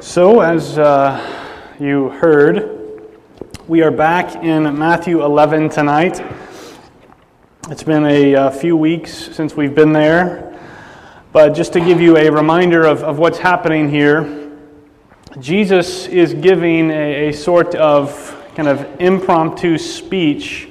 So, as uh, you heard, we are back in Matthew 11 tonight. It's been a, a, few weeks since we've been there, but just to give you a reminder of, of what's happening here, Jesus is giving a, a sort of kind of impromptu speech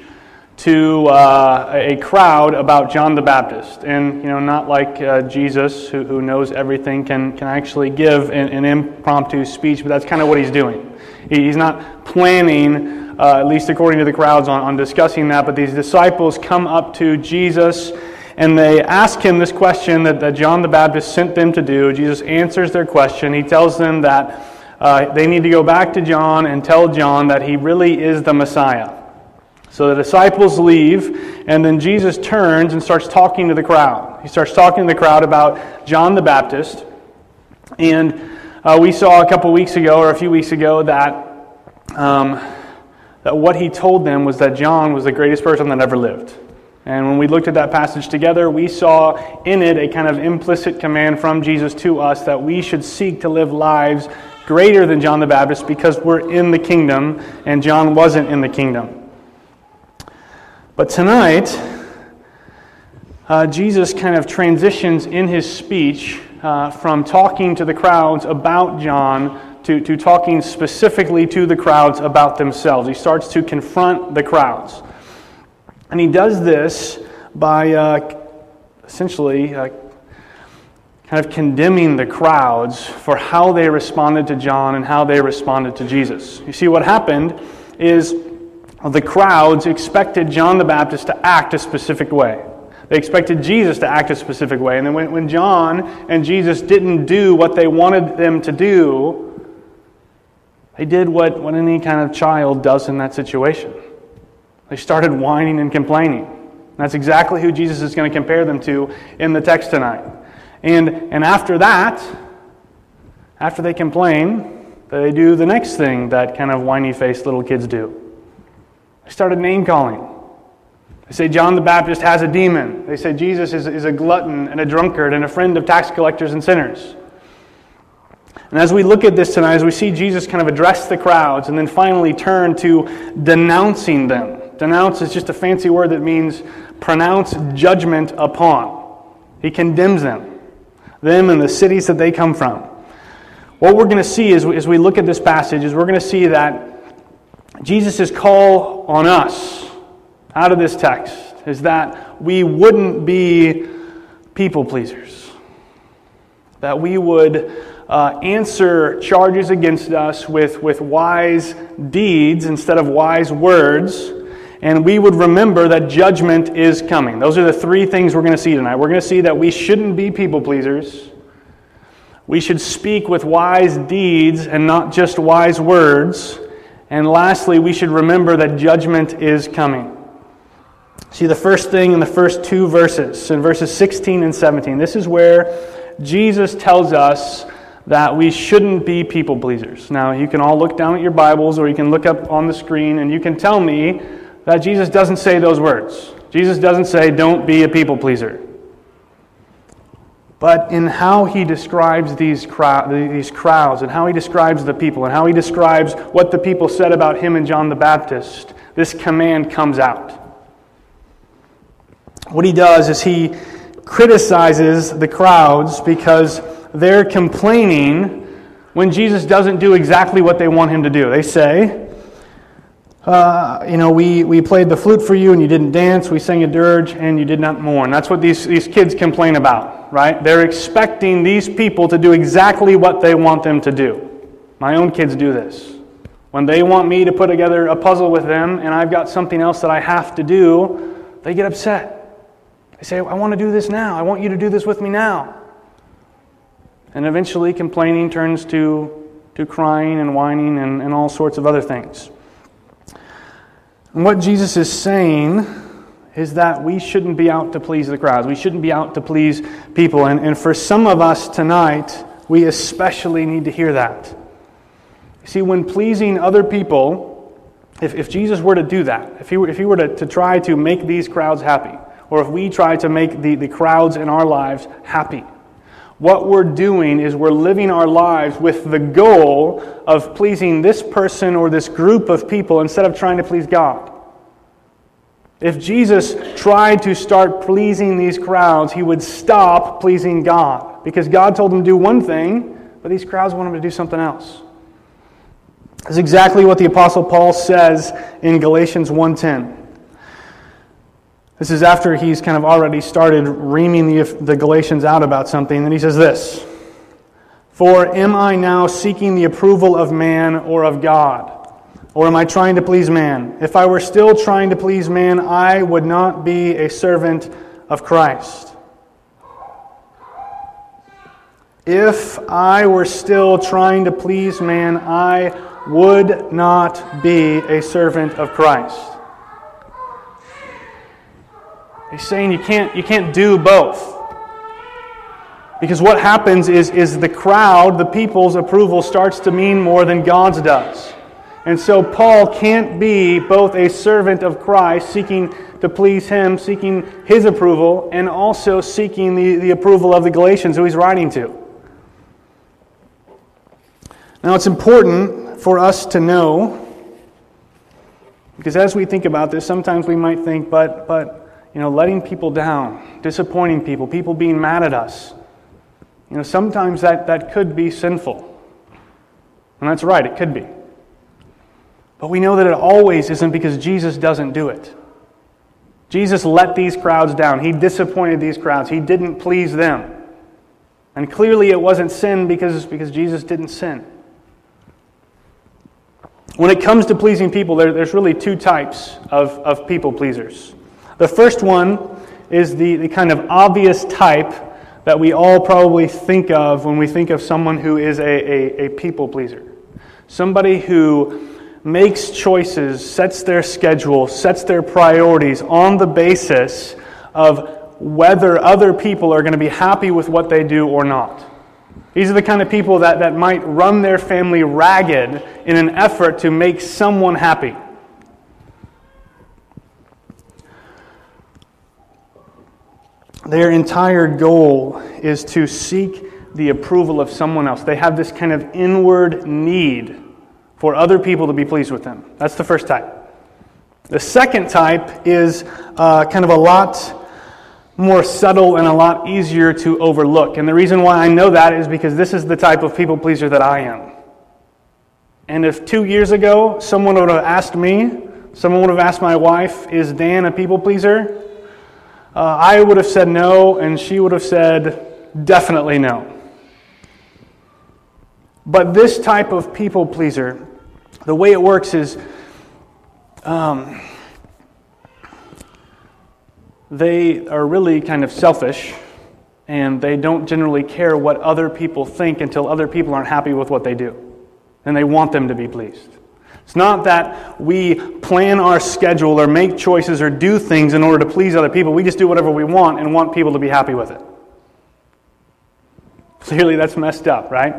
to uh, a crowd about John the Baptist. And, you know, not like uh, Jesus, who, who knows everything, can, can actually give an, an impromptu speech, but that's kind of what he's doing. He, he's not planning, uh, at least according to the crowds, on, on discussing that, but these disciples come up to Jesus and they ask him this question that, that John the Baptist sent them to do. Jesus answers their question. He tells them that uh, they need to go back to John and tell John that he really is the Messiah. So the disciples leave, and then Jesus turns and starts talking to the crowd. He starts talking to the crowd about John the Baptist. And uh, we saw a couple weeks ago, or a few weeks ago, that, um, that what he told them was that John was the greatest person that ever lived. And when we looked at that passage together, we saw in it a kind of implicit command from Jesus to us that we should seek to live lives greater than John the Baptist because we're in the kingdom, and John wasn't in the kingdom. But tonight, uh, Jesus kind of transitions in his speech uh, from talking to the crowds about John to, to talking specifically to the crowds about themselves. He starts to confront the crowds. And he does this by uh, essentially uh, kind of condemning the crowds for how they responded to John and how they responded to Jesus. You see, what happened is the crowds expected John the Baptist to act a specific way. They expected Jesus to act a specific way. And then when, when John and Jesus didn't do what they wanted them to do, they did what, what any kind of child does in that situation. They started whining and complaining. And that's exactly who Jesus is going to compare them to in the text tonight. And, and after that, after they complain, they do the next thing that kind of whiny faced little kids do. They started name calling. They say John the Baptist has a demon. They say Jesus is, is a glutton and a drunkard and a friend of tax collectors and sinners. And as we look at this tonight, as we see Jesus kind of address the crowds and then finally turn to denouncing them. Denounce is just a fancy word that means pronounce judgment upon. He condemns them, them and the cities that they come from. What we're going to see as we, as we look at this passage is we're going to see that Jesus' call on us out of this text is that we wouldn't be people pleasers, that we would uh, answer charges against us with, with wise deeds instead of wise words. And we would remember that judgment is coming. Those are the three things we're going to see tonight. We're going to see that we shouldn't be people pleasers. We should speak with wise deeds and not just wise words. And lastly, we should remember that judgment is coming. See, the first thing in the first two verses, in verses 16 and 17, this is where Jesus tells us that we shouldn't be people pleasers. Now, you can all look down at your Bibles or you can look up on the screen and you can tell me that Jesus doesn't say those words. Jesus doesn't say, don't be a people pleaser but in how he describes these, crowd, these crowds and how he describes the people and how he describes what the people said about him and John the Baptist, this command comes out. What he does is he criticizes the crowds because they're complaining when Jesus doesn't do exactly what they want him to do. They say, uh, you know, we, we played the flute for you and you didn't dance. We sang a dirge and you did not mourn. That's what these, these kids complain about, right? They're expecting these people to do exactly what they want them to do. My own kids do this. When they want me to put together a puzzle with them and I've got something else that I have to do, they get upset. They say, I want to do this now. I want you to do this with me now. And eventually, complaining turns to, to crying and whining and, and all sorts of other things. And what Jesus is saying is that we shouldn't be out to please the crowds. We shouldn't be out to please people. And, and for some of us tonight, we especially need to hear that. See, when pleasing other people, if, if Jesus were to do that, if he were, if he were to, to try to make these crowds happy, or if we try to make the, the crowds in our lives happy, what we're doing is we're living our lives with the goal of pleasing this person or this group of people instead of trying to please God. If Jesus tried to start pleasing these crowds, he would stop pleasing God because God told him to do one thing, but these crowds want him to do something else. Is exactly what the apostle Paul says in Galatians 1:10. This is after he's kind of already started reaming the, the Galatians out about something. And he says this For am I now seeking the approval of man or of God? Or am I trying to please man? If I were still trying to please man, I would not be a servant of Christ. If I were still trying to please man, I would not be a servant of Christ. He's saying you can't, you can't do both. Because what happens is, is the crowd, the people's approval starts to mean more than God's does. And so Paul can't be both a servant of Christ, seeking to please him, seeking his approval, and also seeking the, the approval of the Galatians who he's writing to. Now it's important for us to know, because as we think about this, sometimes we might think, but, but you know, letting people down, disappointing people, people being mad at us. You know, sometimes that, that could be sinful. And that's right, it could be. But we know that it always isn't because Jesus doesn't do it. Jesus let these crowds down. He disappointed these crowds. He didn't please them. And clearly it wasn't sin because, because Jesus didn't sin. When it comes to pleasing people, there, there's really two types of, of people pleasers. The first one is the, the kind of obvious type that we all probably think of when we think of someone who is a, a, a people pleaser. Somebody who makes choices, sets their schedule, sets their priorities on the basis of whether other people are going to be happy with what they do or not. These are the kind of people that, that might run their family ragged in an effort to make someone happy. Their entire goal is to seek the approval of someone else. They have this kind of inward need for other people to be pleased with them. That's the first type. The second type is uh, kind of a lot more subtle and a lot easier to overlook. And the reason why I know that is because this is the type of people pleaser that I am. And if two years ago someone would have asked me, someone would have asked my wife, is Dan a people pleaser? Uh, I would have said no, and she would have said definitely no. But this type of people pleaser, the way it works is um, they are really kind of selfish and they don't generally care what other people think until other people aren't happy with what they do. And they want them to be pleased. It's not that we plan our schedule or make choices or do things in order to please other people. We just do whatever we want and want people to be happy with it. Clearly, that's messed up, right?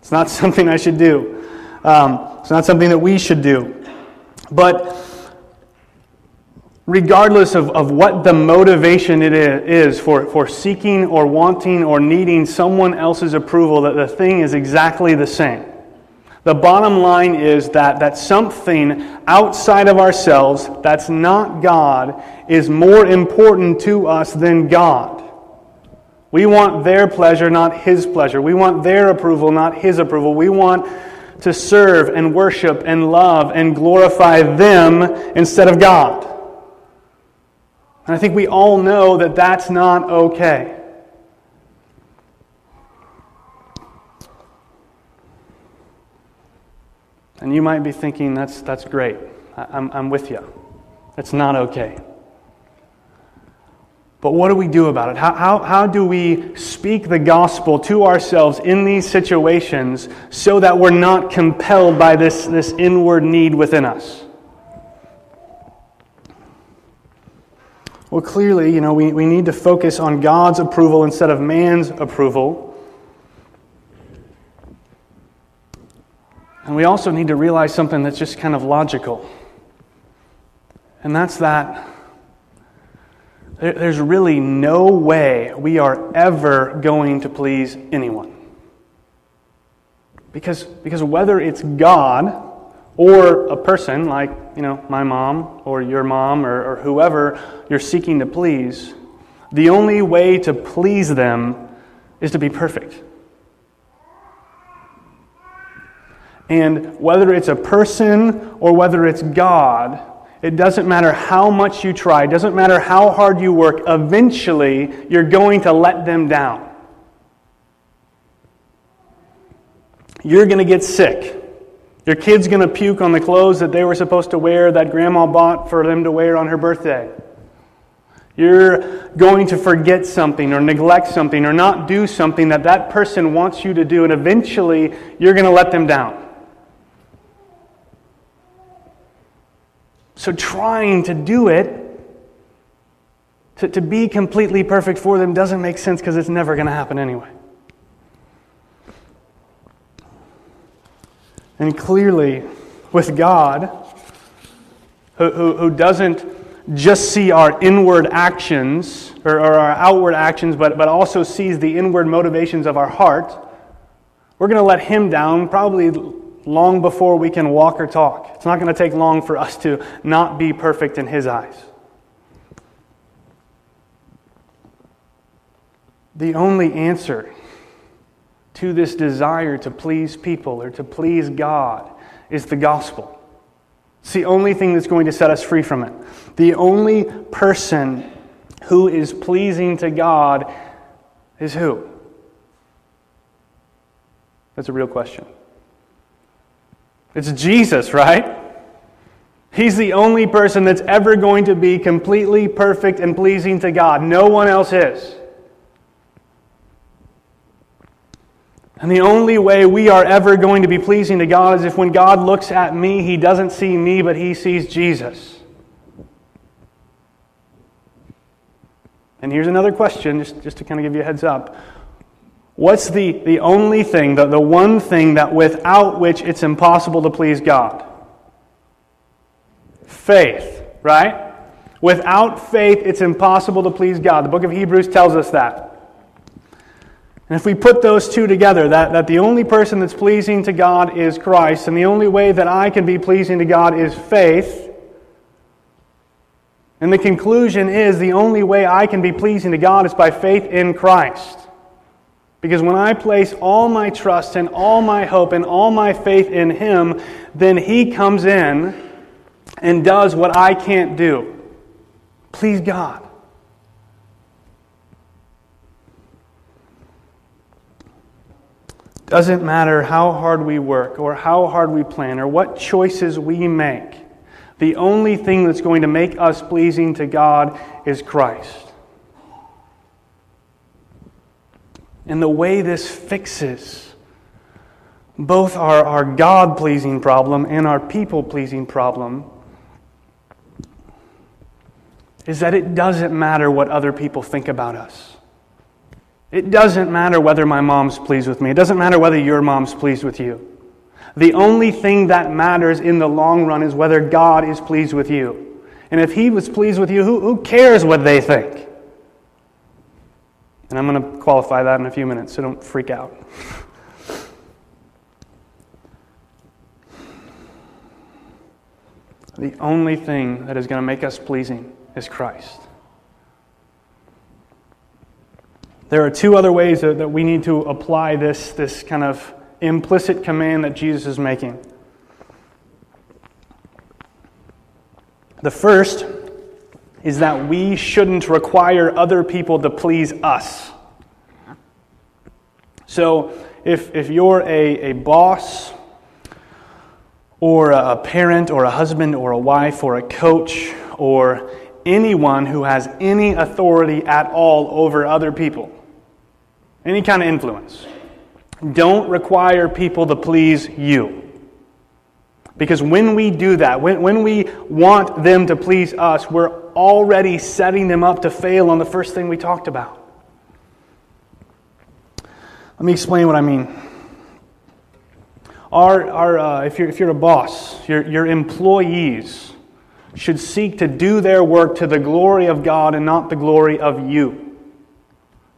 It's not something I should do. Um, it's not something that we should do. But regardless of, of what the motivation it is for, for seeking or wanting or needing someone else's approval, that the thing is exactly the same. The bottom line is that, that something outside of ourselves that's not God is more important to us than God. We want their pleasure, not His pleasure. We want their approval, not His approval. We want to serve and worship and love and glorify them instead of God. And I think we all know that that's not okay. And you might be thinking, that's, that's great. I'm, I'm with you. It's not okay. But what do we do about it? How, how, how do we speak the gospel to ourselves in these situations so that we're not compelled by this, this inward need within us? Well, clearly, you know, we, we need to focus on God's approval instead of man's approval. And we also need to realize something that's just kind of logical. And that's that there's really no way we are ever going to please anyone. Because, because whether it's God or a person like, you know, my mom or your mom or, or whoever you're seeking to please, the only way to please them is to be perfect. And whether it's a person or whether it's God, it doesn't matter how much you try, it doesn't matter how hard you work, eventually you're going to let them down. You're going to get sick. Your kid's going to puke on the clothes that they were supposed to wear that grandma bought for them to wear on her birthday. You're going to forget something or neglect something or not do something that that person wants you to do, and eventually you're going to let them down. So, trying to do it, to, to be completely perfect for them, doesn't make sense because it's never going to happen anyway. And clearly, with God, who, who, who doesn't just see our inward actions or, or, our outward actions, but, but also sees the inward motivations of our heart, we're going to let him down probably long before we can walk or talk. It's not going to take long for us to not be perfect in his eyes. The only answer to this desire to please people or to please God is the gospel. It's the only thing that's going to set us free from it. The only person who is pleasing to God is who? That's a real question. It's Jesus, right? He's the only person that's ever going to be completely perfect and pleasing to God. No one else is. And the only way we are ever going to be pleasing to God is if when God looks at me, he doesn't see me, but he sees Jesus. And here's another question, just, just to kind of give you a heads up. What's the, the only thing, the, the one thing that without which it's impossible to please God? Faith, right? Without faith, it's impossible to please God. The book of Hebrews tells us that. And if we put those two together, that, that the only person that's pleasing to God is Christ, and the only way that I can be pleasing to God is faith, and the conclusion is the only way I can be pleasing to God is by faith in Christ. Because when I place all my trust and all my hope and all my faith in Him, then He comes in and does what I can't do. Please God. Doesn't matter how hard we work or how hard we plan or what choices we make. The only thing that's going to make us pleasing to God is Christ. And the way this fixes both our, our God pleasing problem and our people pleasing problem is that it doesn't matter what other people think about us. It doesn't matter whether my mom's pleased with me. It doesn't matter whether your mom's pleased with you. The only thing that matters in the long run is whether God is pleased with you. And if He was pleased with you, who, who cares what they think? And I'm going to qualify that in a few minutes, so don't freak out. the only thing that is going to make us pleasing is Christ. There are two other ways that, we need to apply this, this kind of implicit command that Jesus is making. The first is that we shouldn't require other people to please us. So, if, if you're a, a boss, or a parent, or a husband, or a wife, or a coach, or anyone who has any authority at all over other people, any kind of influence. Don't require people to please you. Because when we do that, when, when we want them to please us, we're already setting them up to fail on the first thing we talked about. Let me explain what I mean. Our, our, uh, if, you're, if you're a boss, your, your employees should seek to do their work to the glory of God and not the glory of you.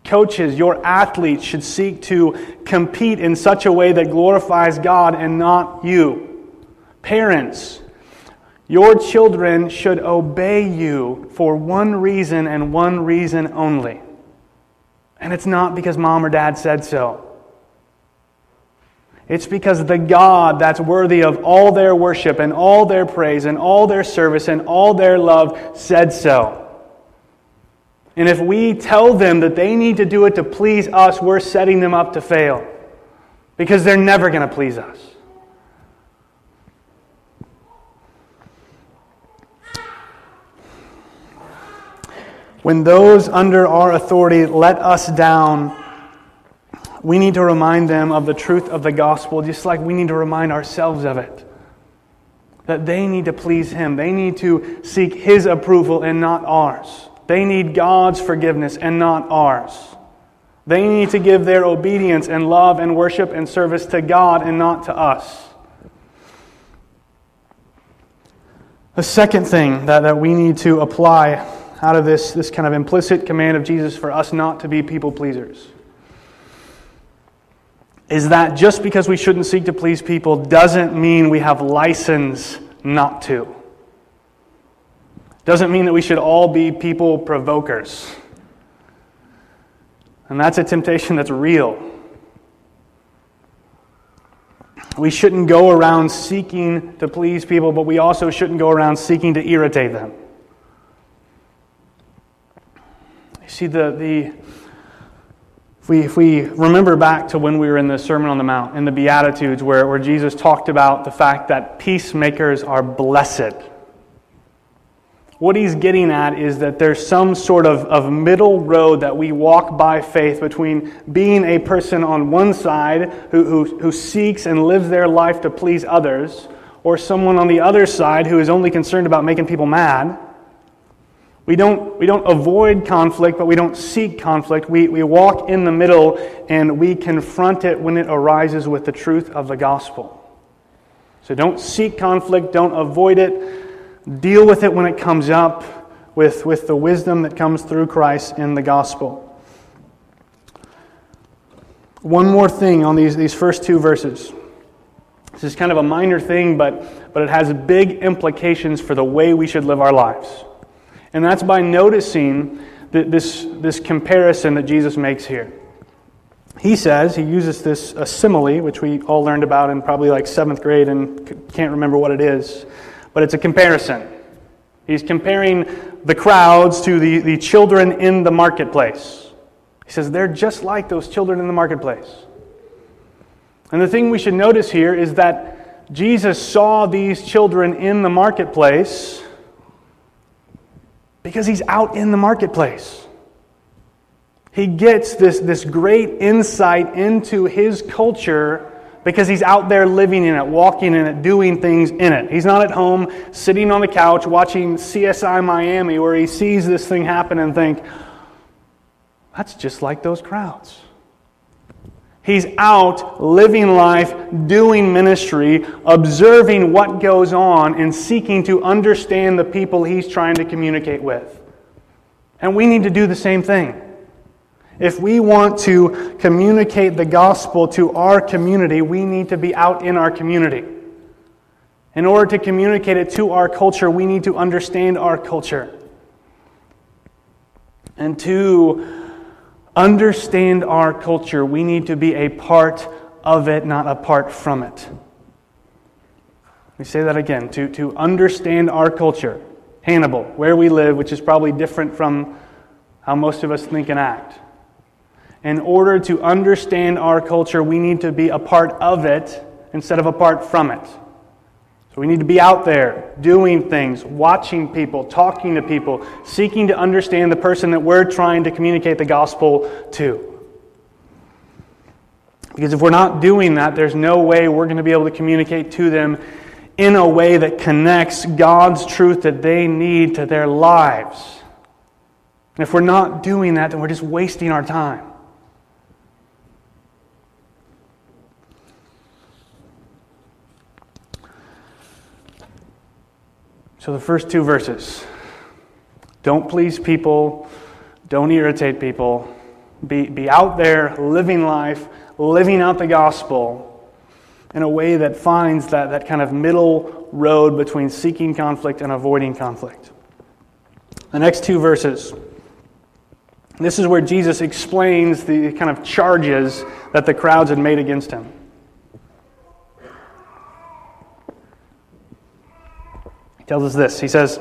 Coaches, your athletes should seek to compete in such a way that glorifies God and not you. Parents, your children should obey you for one reason and one reason only. And it's not because mom or dad said so. It's because the God that's worthy of all their worship and all their praise and all their service and all their love said so. And if we tell them that they need to do it to please us, we're setting them up to fail because they're never going to please us. When those under our authority let us down, we need to remind them of the truth of the gospel, just like we need to remind ourselves of it. That they need to please Him. They need to seek His approval and not ours. They need God's forgiveness and not ours. They need to give their obedience and love and worship and service to God and not to us. The second thing that, that we need to apply out of this, this kind of implicit command of Jesus for us not to be people pleasers is that just because we shouldn't seek to please people doesn't mean we have license not to. Doesn't mean that we should all be people provokers. And that's a temptation that's real. We shouldn't go around seeking to please people, but we also shouldn't go around seeking to irritate them. You see, the, the, if we, if we remember back to when we were in the Sermon on the Mount, in the Beatitudes, where, where Jesus talked about the fact that peacemakers are blessed, what he's getting at is that there's some sort of, of middle road that we walk by faith between being a person on one side who, who, who seeks and lives their life to please others, or someone on the other side who is only concerned about making people mad. We don't, we don't avoid conflict, but we don't seek conflict. We, we walk in the middle and we confront it when it arises with the truth of the gospel. So don't seek conflict, don't avoid it. Deal with it when it comes up with, with the wisdom that comes through Christ in the gospel. One more thing on these, these first two verses. This is kind of a minor thing, but, but it has big implications for the way we should live our lives. And that's by noticing this, this comparison that Jesus makes here. He says, he uses this a simile, which we all learned about in probably like seventh grade and can't remember what it is, but it's a comparison. He's comparing the crowds to the, the children in the marketplace. He says, they're just like those children in the marketplace. And the thing we should notice here is that Jesus saw these children in the marketplace because he's out in the marketplace. He gets this, this great insight into his culture because he's out there living in it, walking in it, doing things in it. He's not at home sitting on the couch watching CSI Miami where he sees this thing happen and think, that's just like those crowds. He's out living life, doing ministry, observing what goes on, and seeking to understand the people he's trying to communicate with. And we need to do the same thing. If we want to communicate the gospel to our community, we need to be out in our community. In order to communicate it to our culture, we need to understand our culture. And to understand our culture, we need to be a part of it, not apart from it. Let me say that again. To, to understand our culture, Hannibal, where we live, which is probably different from how most of us think and act. In order to understand our culture, we need to be a part of it instead of apart from it. We need to be out there doing things, watching people, talking to people, seeking to understand the person that we're trying to communicate the gospel to. Because if we're not doing that, there's no way we're going to be able to communicate to them in a way that connects God's truth that they need to their lives. And if we're not doing that, then we're just wasting our time. So, the first two verses don't please people, don't irritate people, be, be out there living life, living out the gospel in a way that finds that, that kind of middle road between seeking conflict and avoiding conflict. The next two verses. This is where Jesus explains the kind of charges that the crowds had made against him. Tells us this. He says,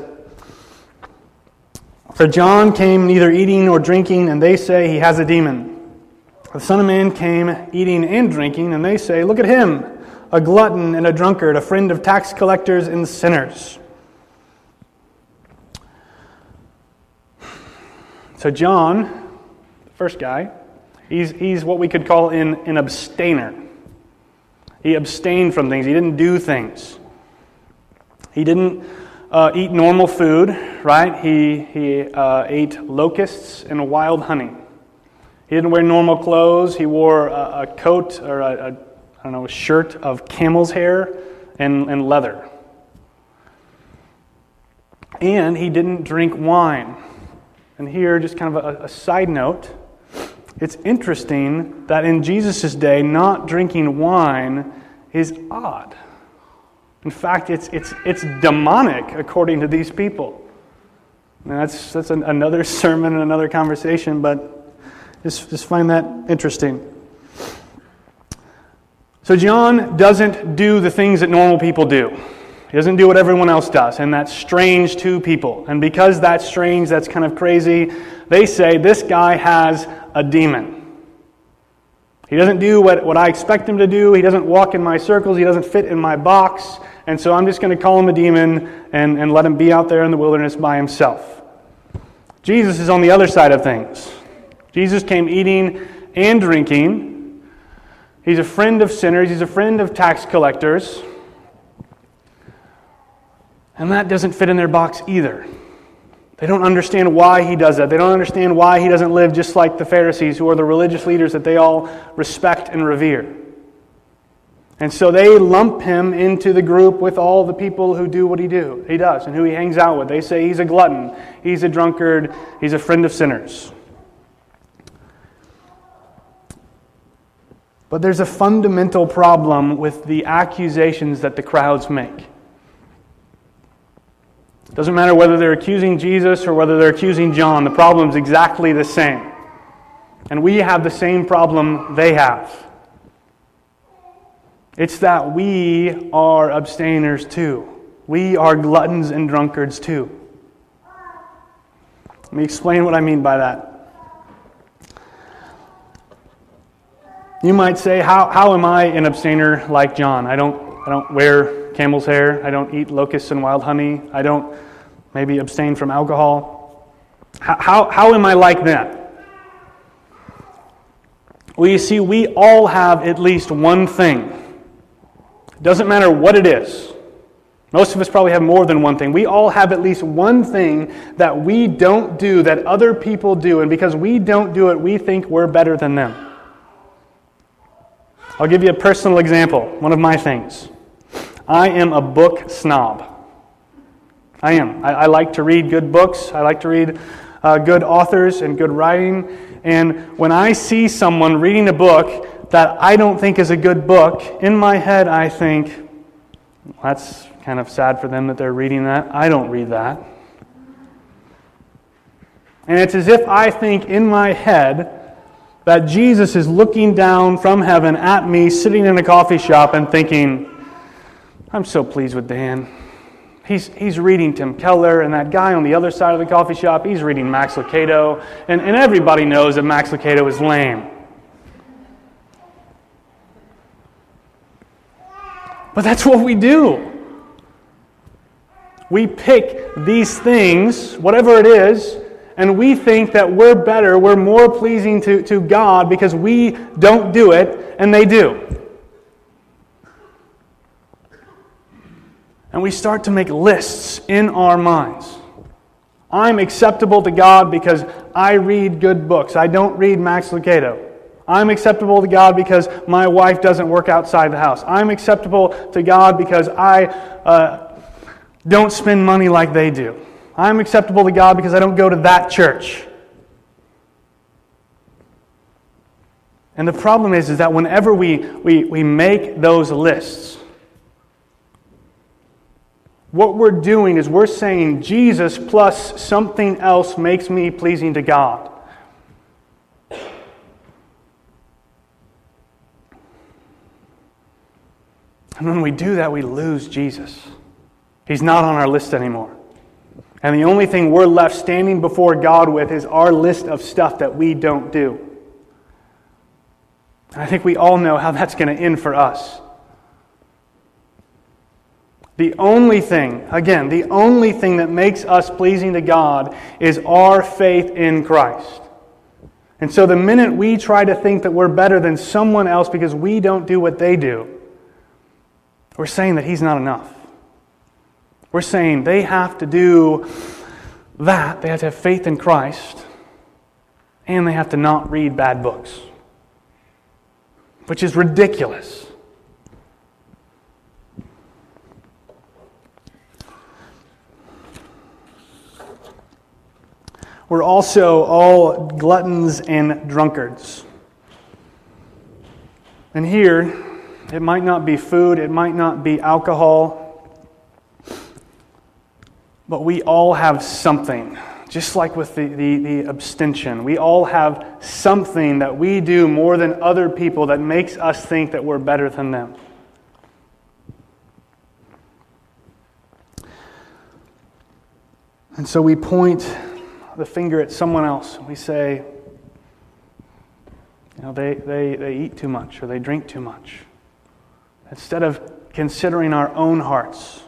For John came neither eating nor drinking, and they say he has a demon. The Son of Man came eating and drinking, and they say, Look at him a glutton and a drunkard, a friend of tax collectors and sinners. So, John, the first guy, he's, he's what we could call an, an abstainer. He abstained from things, he didn't do things. He didn't uh, eat normal food, right? He, he uh, ate locusts and wild honey. He didn't wear normal clothes. He wore a, a coat or a, a I don't know, a shirt of camel's hair and, and leather. And he didn't drink wine. And here, just kind of a, a side note it's interesting that in Jesus' day, not drinking wine is odd. In fact, it's, it's, it's demonic according to these people. That's, that's an, another sermon and another conversation, but just, just find that interesting. So John doesn't do the things that normal people do. He doesn't do what everyone else does, and that's strange to people. And because that's strange, that's kind of crazy, they say this guy has a demon. He doesn't do what, what I expect him to do. He doesn't walk in my circles. He doesn't fit in my box. And so I'm just going to call him a demon and, and let him be out there in the wilderness by himself. Jesus is on the other side of things. Jesus came eating and drinking He's a friend of sinners, he's a friend of tax collectors. And that doesn't fit in their box either. They don't understand why he does that. They don't understand why he doesn't live just like the Pharisees, who are the religious leaders that they all respect and revere. And so they lump him into the group with all the people who do what he do. He does and who he hangs out with. They say he's a glutton, he's a drunkard, he's a friend of sinners. But there's a fundamental problem with the accusations that the crowds make. It doesn't matter whether they're accusing Jesus or whether they're accusing John, the problem's exactly the same. And we have the same problem they have. It's that we are abstainers too. We are gluttons and drunkards too. Let me explain what I mean by that. You might say, how, how am I an abstainer like John? I don't, I don't wear camel's hair. I don't eat locusts and wild honey. I don't maybe abstain from alcohol. How, how, how am I like that? Well, you see, we all have at least one thing. It doesn't matter what it is. Most of us probably have more than one thing. We all have at least one thing that we don't do that other people do, and because we don't do it, we think we're better than them. I'll give you a personal example, one of my things. I am a book snob. I am. I, I like to read good books, I like to read uh, good authors and good writing. And when I see someone reading a book that I don't think is a good book, in my head I think, that's kind of sad for them that they're reading that. I don't read that. And it's as if I think in my head that Jesus is looking down from heaven at me, sitting in a coffee shop, and thinking, I'm so pleased with Dan. He's, he's reading Tim Keller, and that guy on the other side of the coffee shop, he's reading Max Lucado, and, and everybody knows that Max Lucado is lame. But that's what we do. We pick these things, whatever it is, and we think that we're better, we're more pleasing to, to God because we don't do it, and they do. And we start to make lists in our minds. I'm acceptable to God because I read good books. I don't read Max Lucado. I'm acceptable to God because my wife doesn't work outside the house. I'm acceptable to God because I uh, don't spend money like they do. I'm acceptable to God because I don't go to that church. And the problem is, is that whenever we, we, we make those lists, what we're doing is we're saying Jesus plus something else makes me pleasing to God. And when we do that, we lose Jesus. He's not on our list anymore. And the only thing we're left standing before God with is our list of stuff that we don't do. And I think we all know how that's going to end for us. The only thing, again, the only thing that makes us pleasing to God is our faith in Christ. And so the minute we try to think that we're better than someone else because we don't do what they do, we're saying that He's not enough. We're saying they have to do that. They have to have faith in Christ, and they have to not read bad books, which is ridiculous. We're also all gluttons and drunkards. And here, it might not be food, it might not be alcohol, but we all have something. Just like with the, the, the, abstention, we all have something that we do more than other people that makes us think that we're better than them. And so we point the finger at someone else. We say, you know, they, they, they eat too much or they drink too much. Instead of considering our own hearts,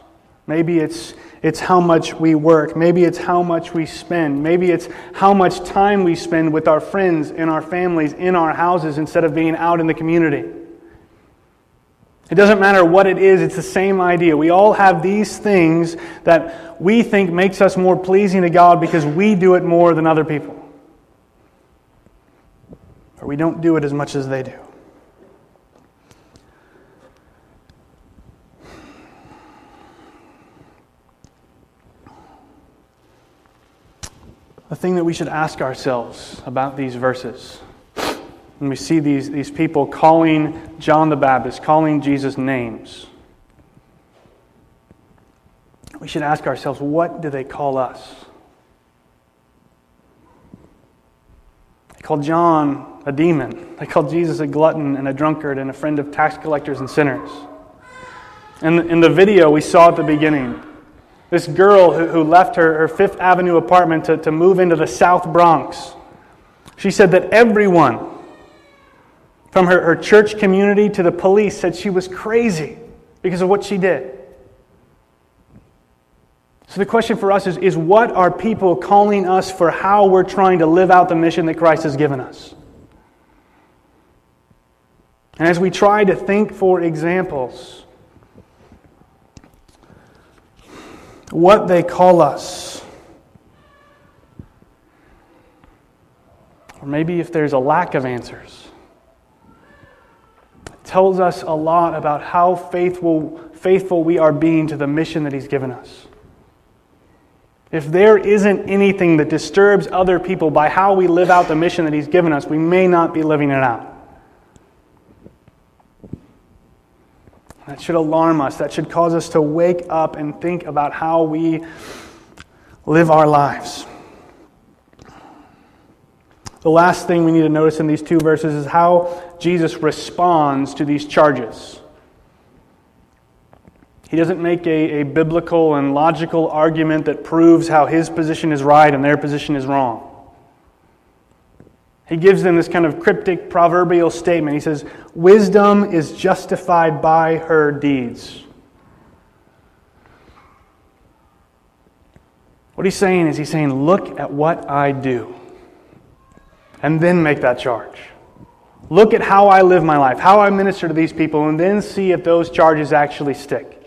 maybe it's, it's how much we work, maybe it's how much we spend, maybe it's how much time we spend with our friends, in our families, in our houses, instead of being out in the community. It doesn't matter what it is, it's the same idea. We all have these things that we think makes us more pleasing to God because we do it more than other people. Or we don't do it as much as they do. The thing that we should ask ourselves about these verses when we see these, these people calling John the Baptist, calling Jesus names, we should ask ourselves, what do they call us? They called John a demon. They called Jesus a glutton and a drunkard and a friend of tax collectors and sinners. And in the video we saw at the beginning, this girl who, who left her, her Fifth Avenue apartment to, to move into the South Bronx, she said that everyone from her, her church community to the police said she was crazy because of what she did. So the question for us is, is what are people calling us for how we're trying to live out the mission that Christ has given us? And as we try to think for examples, what they call us, or maybe if there's a lack of answers, tells us a lot about how faithful, faithful we are being to the mission that He's given us. If there isn't anything that disturbs other people by how we live out the mission that He's given us, we may not be living it out. That should alarm us. That should cause us to wake up and think about how we live our lives. The last thing we need to notice in these two verses is how Jesus responds to these charges. He doesn't make a, a biblical and logical argument that proves how his position is right and their position is wrong. He gives them this kind of cryptic proverbial statement. He says, Wisdom is justified by her deeds. What he's saying is, he's saying, Look at what I do and then make that charge. Look at how I live my life, how I minister to these people, and then see if those charges actually stick.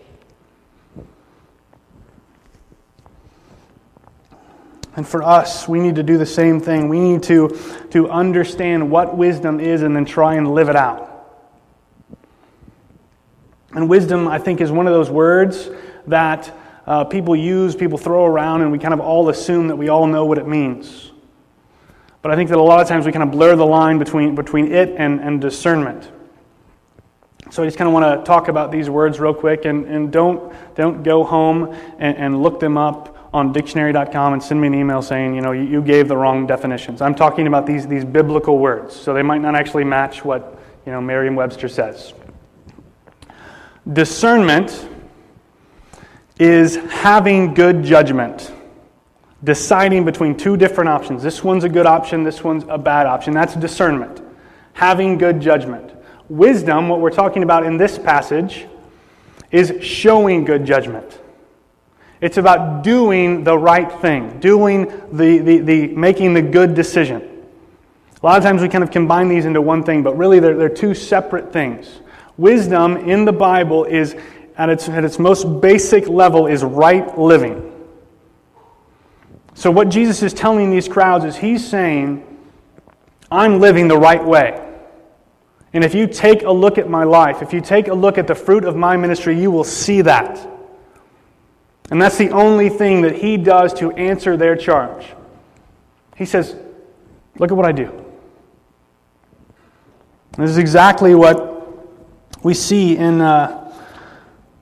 And for us, we need to do the same thing. We need to, to understand what wisdom is and then try and live it out. And wisdom, I think, is one of those words that uh, people use, people throw around, and we kind of all assume that we all know what it means. But I think that a lot of times we kind of blur the line between, between it and, and discernment. So I just kind of want to talk about these words real quick and, and don't, don't go home and, and look them up on dictionary.com and send me an email saying, you know, you, you gave the wrong definitions. I'm talking about these, these biblical words, so they might not actually match what, you know, Merriam-Webster says. Discernment is having good judgment, deciding between two different options. This one's a good option, this one's a bad option. That's discernment, having good judgment. Wisdom, what we're talking about in this passage, is showing good judgment. It's about doing the right thing, doing the, the, the making the good decision. A lot of times we kind of combine these into one thing, but really they're, they're two separate things. Wisdom in the Bible is, at its, at its most basic level, is right living. So, what Jesus is telling these crowds is he's saying, I'm living the right way. And if you take a look at my life, if you take a look at the fruit of my ministry, you will see that. And that's the only thing that he does to answer their charge. He says, Look at what I do. This is exactly what we see in, uh,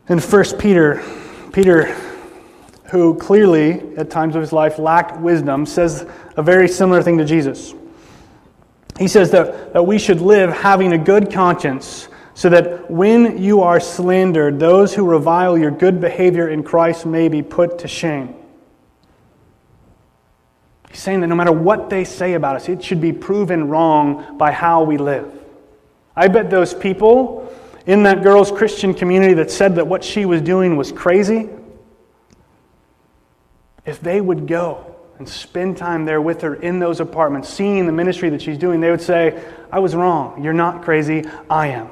in 1 Peter. Peter, who clearly, at times of his life, lacked wisdom, says a very similar thing to Jesus. He says that, that we should live having a good conscience, so that when you are slandered, those who revile your good behavior in Christ may be put to shame. He's saying that no matter what they say about us, it should be proven wrong by how we live. I bet those people in that girl's Christian community that said that what she was doing was crazy, if they would go and spend time there with her in those apartments, seeing the ministry that she's doing, they would say, I was wrong. You're not crazy. I am.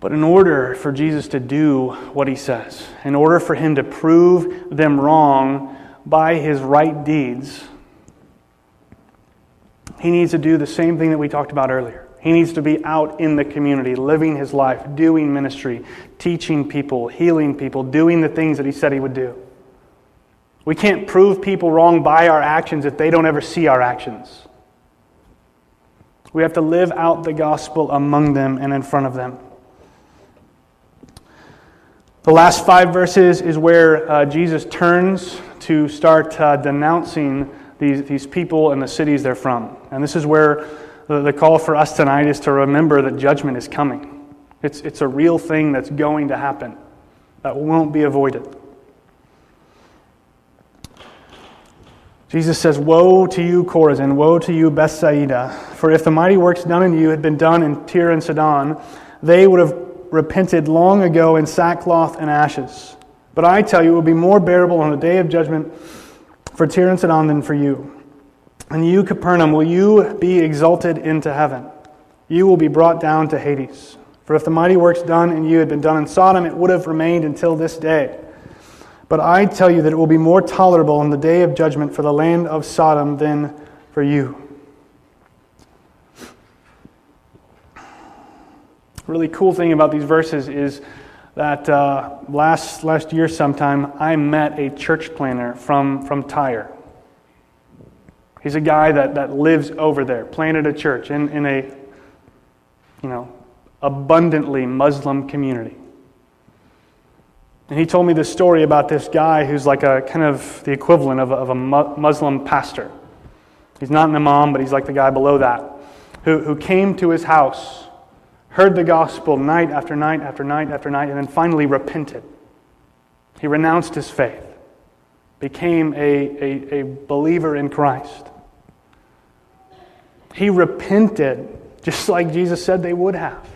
But in order for Jesus to do what he says, in order for him to prove them wrong by his right deeds, he needs to do the same thing that we talked about earlier. He needs to be out in the community, living his life, doing ministry, teaching people, healing people, doing the things that he said he would do. We can't prove people wrong by our actions if they don't ever see our actions. We have to live out the gospel among them and in front of them. The last five verses is where uh, Jesus turns to start uh, denouncing these, these people and the cities they're from. And this is where the, the call for us tonight is to remember that judgment is coming. It's, it's a real thing that's going to happen, that won't be avoided. Jesus says, Woe to you, Chorazin, woe to you, Bethsaida, for if the mighty works done in you had been done in Tyre and Sidon, they would have repented long ago in sackcloth and ashes. But I tell you, it will be more bearable on the day of judgment for Tyre and Sidon than for you. And you, Capernaum, will you be exalted into heaven? You will be brought down to Hades. For if the mighty works done in you had been done in Sodom, it would have remained until this day. But I tell you that it will be more tolerable in the day of judgment for the land of Sodom than for you. Really cool thing about these verses is that uh, last, last year sometime I met a church planter from, from Tyre. He's a guy that, that lives over there, planted a church in, in a, you know, abundantly Muslim community. And he told me this story about this guy who's like a kind of the equivalent of a, of a Muslim pastor. He's not an imam, but he's like the guy below that, who, who came to his house, heard the gospel night after night after night after night, and then finally repented. He renounced his faith, became a, a, a believer in Christ. He repented just like Jesus said they would have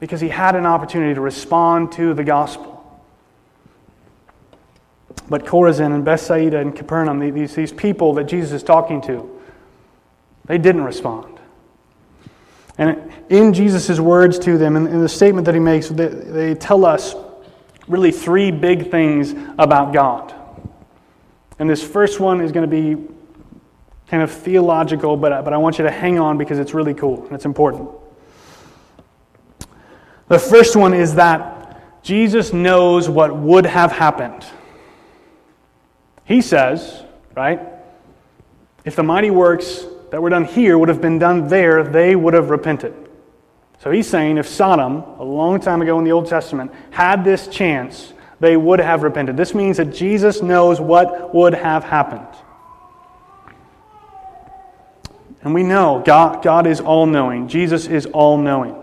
because he had an opportunity to respond to the gospel. But Chorazin and Bethsaida and Capernaum, these, these people that Jesus is talking to, they didn't respond. And in Jesus' words to them, in, in the statement that he makes, they, they tell us really three big things about God. And this first one is going to be kind of theological, but, but I want you to hang on because it's really cool and it's important. The first one is that Jesus knows what would have happened. He says, right, if the mighty works that were done here would have been done there, they would have repented. So he's saying if Sodom, a long time ago in the Old Testament, had this chance, they would have repented. This means that Jesus knows what would have happened. And we know God, God is all knowing, Jesus is all knowing.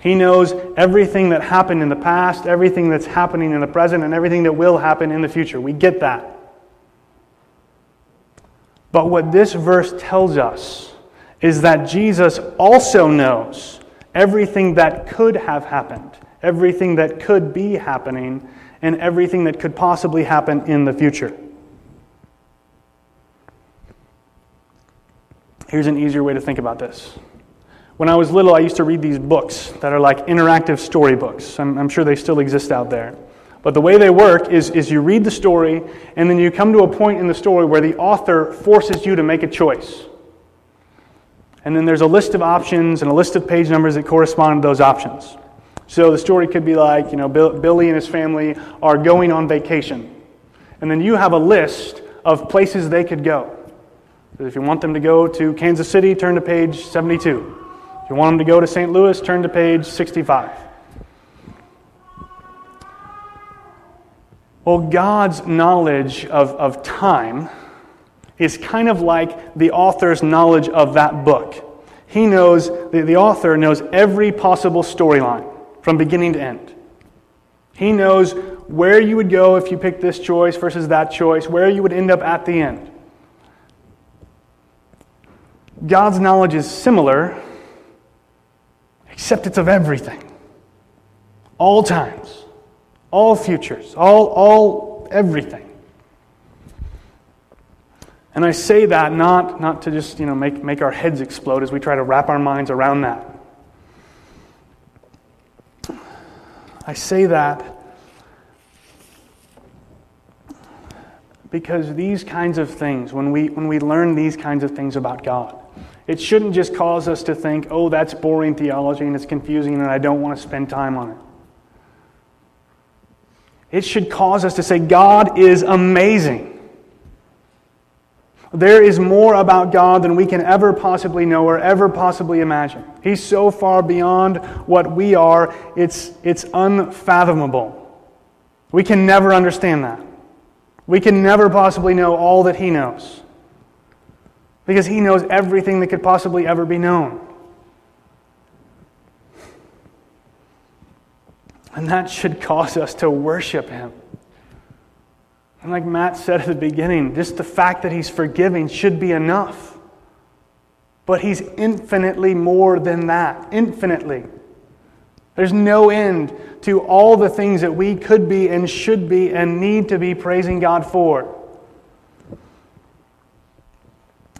He knows everything that happened in the past, everything that's happening in the present, and everything that will happen in the future. We get that. But what this verse tells us is that Jesus also knows everything that could have happened, everything that could be happening, and everything that could possibly happen in the future. Here's an easier way to think about this. When I was little, I used to read these books that are like interactive storybooks. I'm, I'm sure they still exist out there. But the way they work is, is you read the story, and then you come to a point in the story where the author forces you to make a choice. And then there's a list of options and a list of page numbers that correspond to those options. So the story could be like, you know, Bill, Billy and his family are going on vacation. And then you have a list of places they could go. So If you want them to go to Kansas City, turn to page 72. If you want them to go to St. Louis, turn to page 65. Well, God's knowledge of, of time is kind of like the author's knowledge of that book. He knows, the, the author knows every possible storyline from beginning to end. He knows where you would go if you picked this choice versus that choice, where you would end up at the end. God's knowledge is similar, except it's of everything. All times, all futures, all, all everything. And I say that not, not to just you know, make, make our heads explode as we try to wrap our minds around that. I say that because these kinds of things, when we, when we learn these kinds of things about God, it shouldn't just cause us to think, oh, that's boring theology and it's confusing and I don't want to spend time on it. It should cause us to say, God is amazing. There is more about God than we can ever possibly know or ever possibly imagine. He's so far beyond what we are, it's, it's unfathomable. We can never understand that. We can never possibly know all that He knows because He knows everything that could possibly ever be known. And that should cause us to worship Him. And like Matt said at the beginning, just the fact that he's forgiving should be enough. But he's infinitely more than that. Infinitely. There's no end to all the things that we could be and should be and need to be praising God for.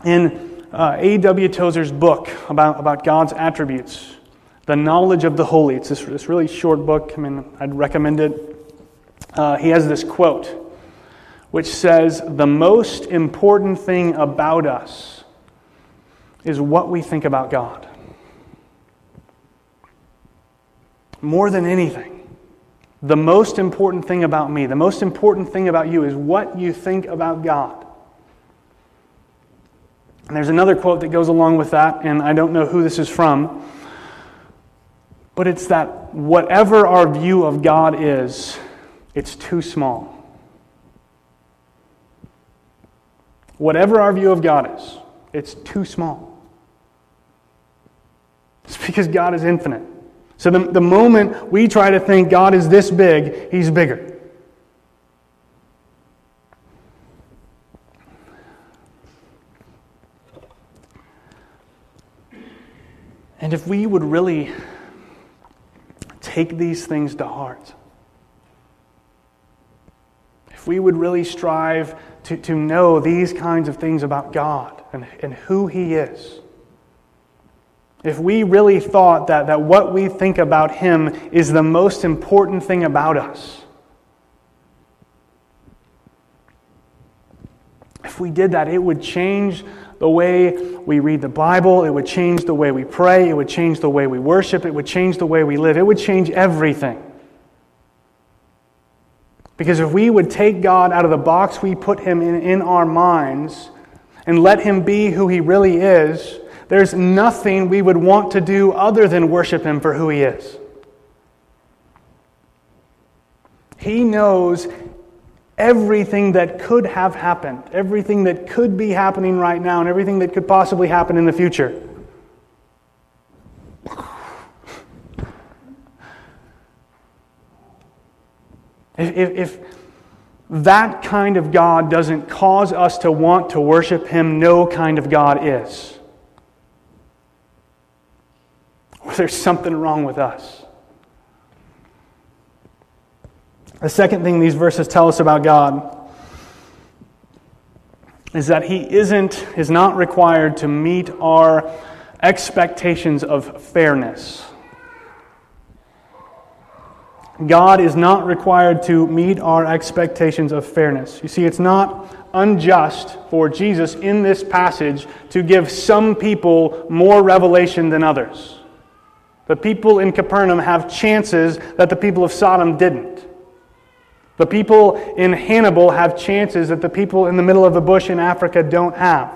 In uh, A.W. Tozer's book about, about God's attributes, The Knowledge of the Holy, it's this, this really short book. I mean, I'd recommend it. Uh, he has this quote which says the most important thing about us is what we think about God. More than anything, the most important thing about me, the most important thing about you is what you think about God. And there's another quote that goes along with that, and I don't know who this is from, but it's that whatever our view of God is, it's too small. Whatever our view of God is, it's too small. It's because God is infinite. So the, the moment we try to think God is this big, He's bigger. And if we would really take these things to heart, if we would really strive to, to know these kinds of things about God and, and who He is. If we really thought that, that what we think about Him is the most important thing about us, if we did that, it would change the way we read the Bible, it would change the way we pray, it would change the way we worship, it would change the way we live, it would change everything. Because if we would take God out of the box we put him in in our minds and let him be who he really is, there's nothing we would want to do other than worship him for who he is. He knows everything that could have happened, everything that could be happening right now, and everything that could possibly happen in the future. If, if, if, that kind of God doesn't cause us to want to worship Him, no kind of God is. Or there's something wrong with us. The second thing these verses tell us about God is that He isn't, is not required to meet our expectations of fairness. God is not required to meet our expectations of fairness. You see, it's not unjust for Jesus in this passage to give some people more revelation than others. The people in Capernaum have chances that the people of Sodom didn't. The people in Hannibal have chances that the people in the middle of the bush in Africa don't have.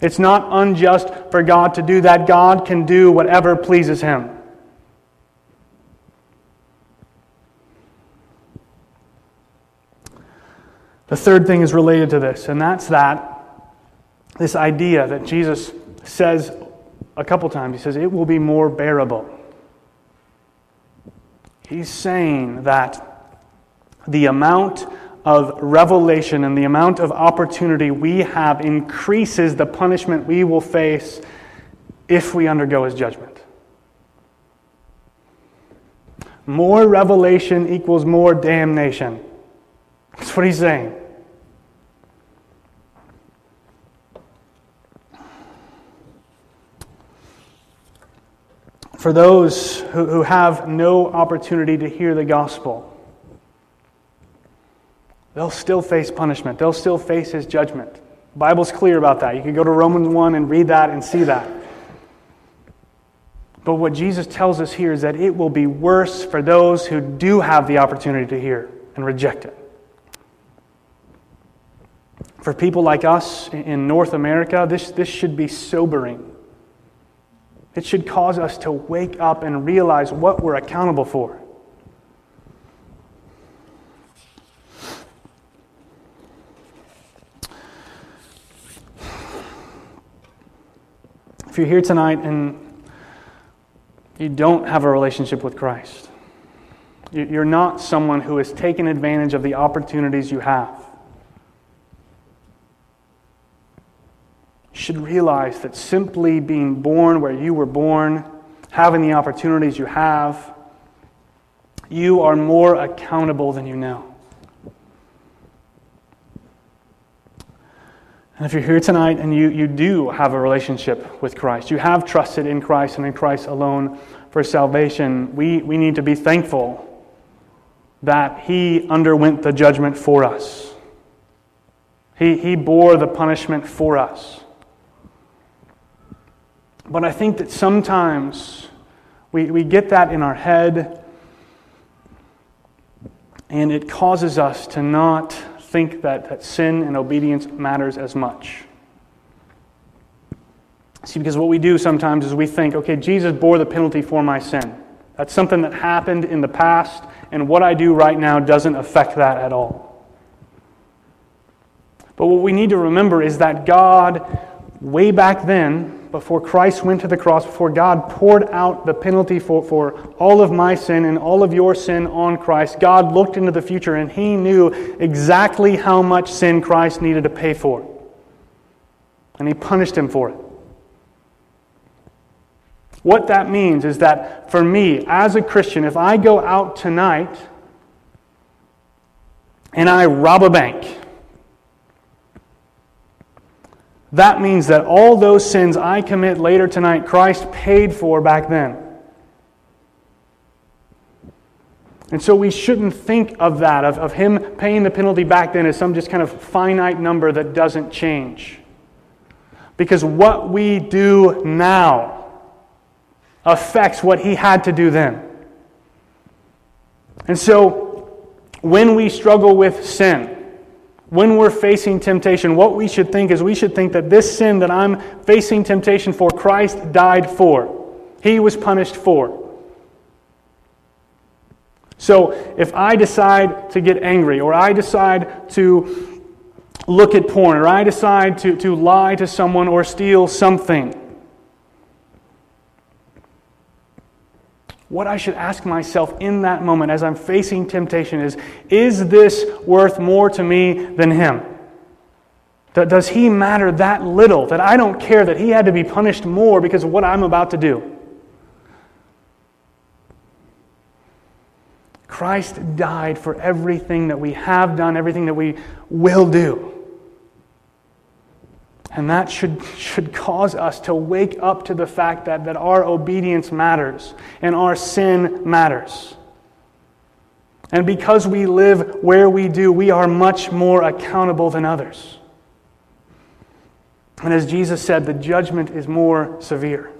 It's not unjust for God to do that. God can do whatever pleases Him. The third thing is related to this, and that's that this idea that Jesus says a couple times. He says, It will be more bearable. He's saying that the amount of revelation and the amount of opportunity we have increases the punishment we will face if we undergo his judgment. More revelation equals more damnation. That's what he's saying. for those who, who have no opportunity to hear the gospel. They'll still face punishment. They'll still face his judgment. The Bible's clear about that. You can go to Romans 1 and read that and see that. But what Jesus tells us here is that it will be worse for those who do have the opportunity to hear and reject it. For people like us in North America, this, this should be sobering. It should cause us to wake up and realize what we're accountable for. If you're here tonight and you don't have a relationship with Christ, you're not someone who has taken advantage of the opportunities you have. You should realize that simply being born where you were born, having the opportunities you have, you are more accountable than you know. And if you're here tonight and you, you do have a relationship with Christ, you have trusted in Christ and in Christ alone for salvation, we, we need to be thankful that He underwent the judgment for us. He, he bore the punishment for us. But I think that sometimes we, we get that in our head, and it causes us to not think that, that sin and obedience matters as much. See, because what we do sometimes is we think, okay, Jesus bore the penalty for my sin. That's something that happened in the past, and what I do right now doesn't affect that at all. But what we need to remember is that God, way back then, before Christ went to the cross, before God poured out the penalty for, for all of my sin and all of your sin on Christ, God looked into the future and He knew exactly how much sin Christ needed to pay for. And He punished Him for it. What that means is that for me, as a Christian, if I go out tonight and I rob a bank, that means that all those sins I commit later tonight, Christ paid for back then. And so we shouldn't think of that, of, of Him paying the penalty back then, as some just kind of finite number that doesn't change. Because what we do now affects what he had to do then. And so, when we struggle with sin, when we're facing temptation, what we should think is we should think that this sin that I'm facing temptation for, Christ died for. He was punished for. So if I decide to get angry, or I decide to look at porn, or I decide to, to lie to someone or steal something, what I should ask myself in that moment as I'm facing temptation is Is this worth more to me than him? Does he matter that little that I don't care that he had to be punished more because of what I'm about to do? Christ died for everything that we have done, everything that we will do. And that should, should cause us to wake up to the fact that, that our obedience matters and our sin matters. And because we live where we do, we are much more accountable than others. And as Jesus said, the judgment is more severe.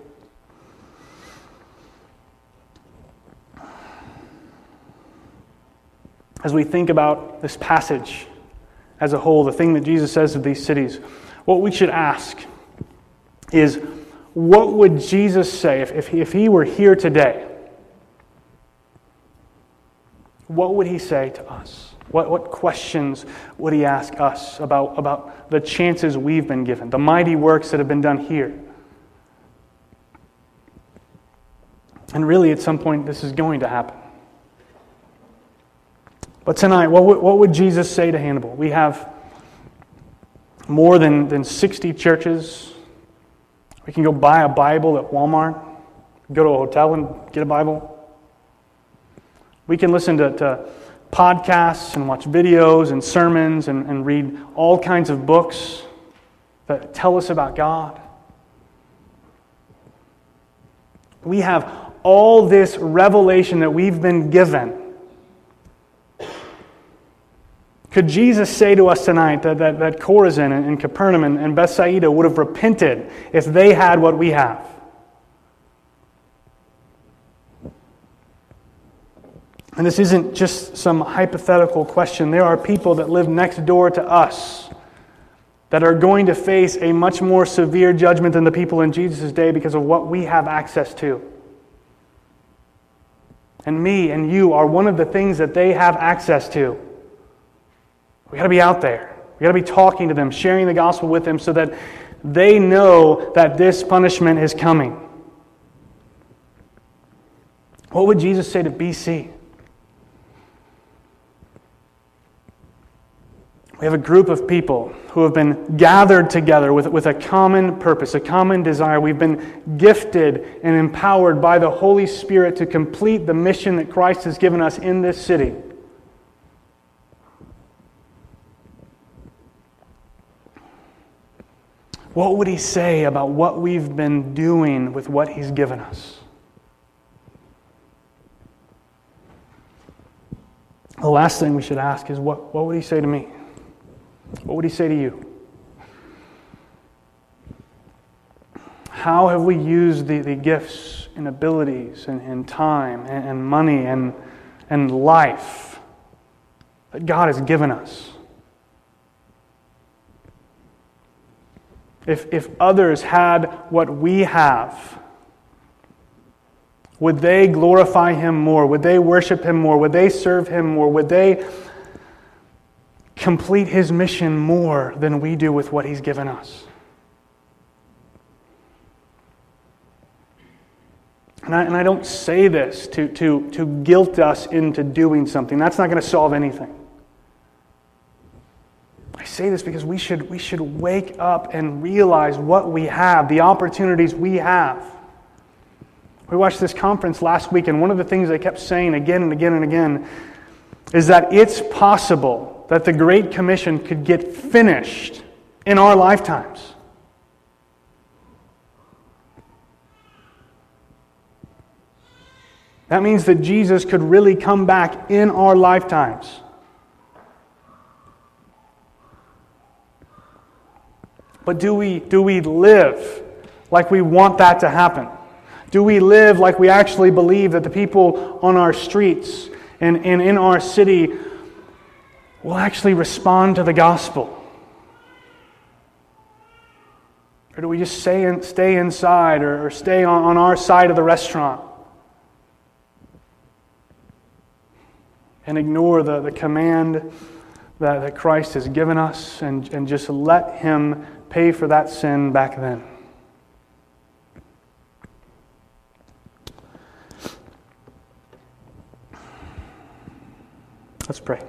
As we think about this passage as a whole, the thing that Jesus says of these cities, what we should ask is what would Jesus say if, if, he, if he were here today? What would he say to us? What, what questions would he ask us about, about the chances we've been given, the mighty works that have been done here? And really, at some point, this is going to happen. But tonight, what would, what would Jesus say to Hannibal? We have more than, than 60 churches. We can go buy a Bible at Walmart, go to a hotel and get a Bible. We can listen to, to podcasts and watch videos and sermons and, and read all kinds of books that tell us about God. We have all this revelation that we've been given Could Jesus say to us tonight that, that, that Chorazin and Capernaum and, and Bethsaida would have repented if they had what we have? And this isn't just some hypothetical question. There are people that live next door to us that are going to face a much more severe judgment than the people in Jesus' day because of what we have access to. And me and you are one of the things that they have access to. We got to be out there. We got to be talking to them, sharing the gospel with them so that they know that this punishment is coming. What would Jesus say to BC? We have a group of people who have been gathered together with, with a common purpose, a common desire. We've been gifted and empowered by the Holy Spirit to complete the mission that Christ has given us in this city. What would he say about what we've been doing with what he's given us? The last thing we should ask is what, what would he say to me? What would he say to you? How have we used the, the gifts and abilities and, and time and, and money and, and life that God has given us? If, if others had what we have, would they glorify Him more? Would they worship Him more? Would they serve Him more? Would they complete His mission more than we do with what He's given us? And I, and I don't say this to, to, to guilt us into doing something. That's not going to solve anything. Say this because we should, we should wake up and realize what we have, the opportunities we have. We watched this conference last week, and one of the things they kept saying again and again and again is that it's possible that the Great Commission could get finished in our lifetimes. That means that Jesus could really come back in our lifetimes. But do we, do we live like we want that to happen? Do we live like we actually believe that the people on our streets and, and in our city will actually respond to the gospel? Or do we just stay, in, stay inside or, or stay on, on our side of the restaurant and ignore the, the command that, that Christ has given us and, and just let Him pay for that sin back then? Let's pray.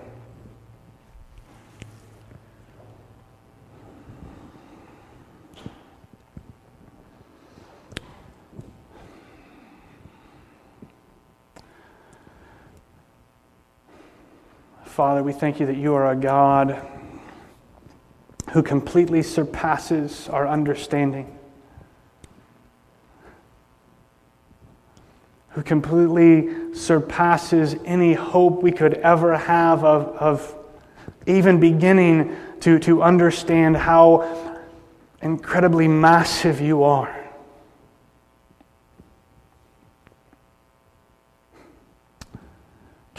Father, we thank you that you are a God who completely surpasses our understanding, who completely surpasses any hope we could ever have of, of even beginning to, to understand how incredibly massive you are.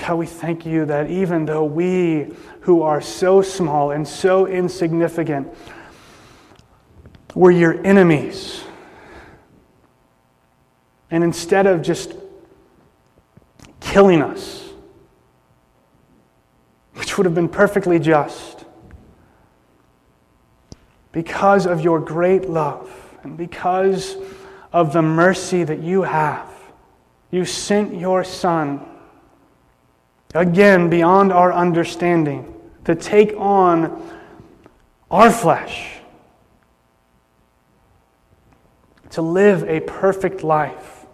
God, we thank you that even though we who are so small and so insignificant were your enemies, and instead of just killing us, which would have been perfectly just, because of your great love and because of the mercy that you have, you sent your Son again beyond our understanding, to take on our flesh, to live a perfect life,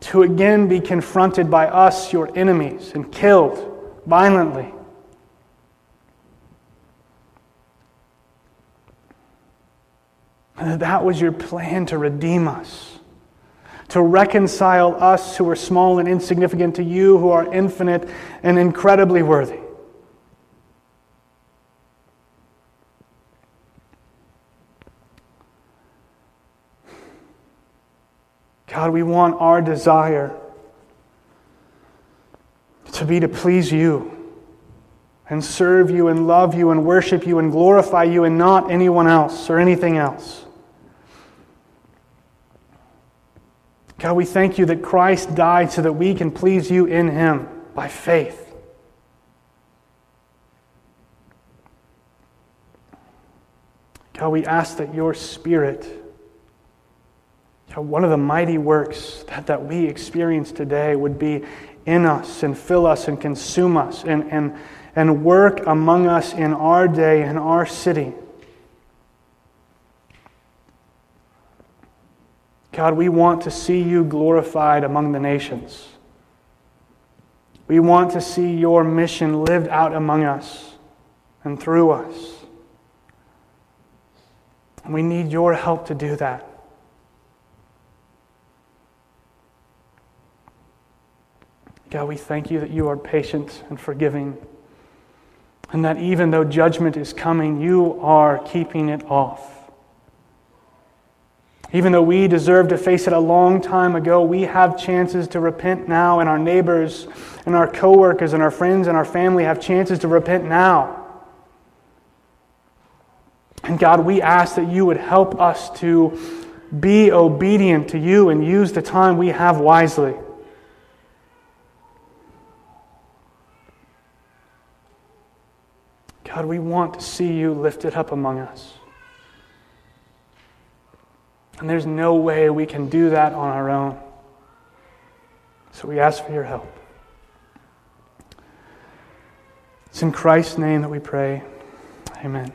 to again be confronted by us, your enemies, and killed violently. And that was your plan to redeem us to reconcile us who are small and insignificant to you who are infinite and incredibly worthy. God, we want our desire to be to please you and serve you and love you and worship you and glorify you and not anyone else or anything else. God, we thank you that Christ died so that we can please you in him by faith. God, we ask that your Spirit, God, one of the mighty works that, that we experience today would be in us and fill us and consume us and, and, and work among us in our day, in our city. God, we want to see you glorified among the nations. We want to see your mission lived out among us and through us. We need your help to do that. God, we thank you that you are patient and forgiving, and that even though judgment is coming, you are keeping it off. Even though we deserve to face it a long time ago, we have chances to repent now, and our neighbors and our coworkers and our friends and our family have chances to repent now. And God, we ask that you would help us to be obedient to you and use the time we have wisely. God, we want to see you lifted up among us. And there's no way we can do that on our own. So we ask for your help. It's in Christ's name that we pray. Amen.